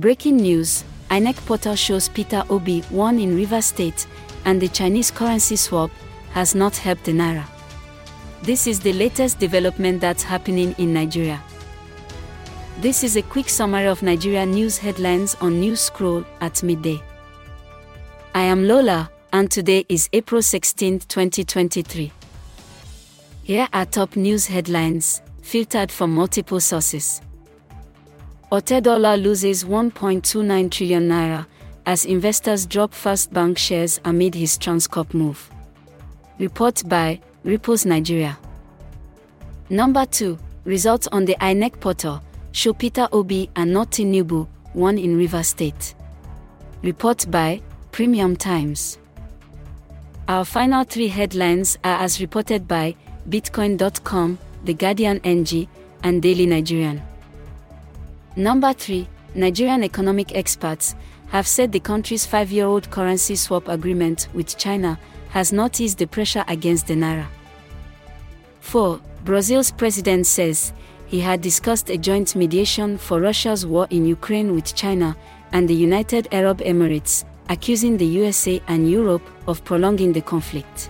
Breaking news INEC portal shows Peter Obi won in Rivers State, and the Chinese currency swap has not helped the Naira. This is the latest development that's happening in Nigeria. This is a quick summary of Nigeria news headlines on News Scroll at midday. I am Lola, and today is April 16, 2023. Here are top news headlines, filtered from multiple sources. Otedola loses 1.29 trillion naira as investors drop First Bank shares amid his Transcorp move. Report by Ripples Nigeria. Number 2. Results on the INEC portal show Peter Obi and not Tinubu won in Rivers State. Report by Premium Times. Our final three headlines are as reported by Bitcoin.com, The Guardian NG, and Daily Nigerian. Number 3. Nigerian economic experts have said the country's five year old currency swap agreement with China has not eased the pressure against the Naira. 4. Brazil's president says he had discussed a joint mediation for Russia's war in Ukraine with China and the United Arab Emirates, accusing the USA and Europe of prolonging the conflict.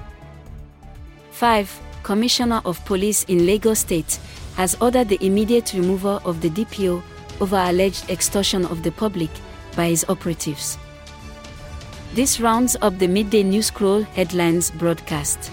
5. Commissioner of Police in Lagos State has ordered the immediate removal of the DPO over alleged extortion of the public by his operatives. This rounds up the midday news scroll headlines broadcast.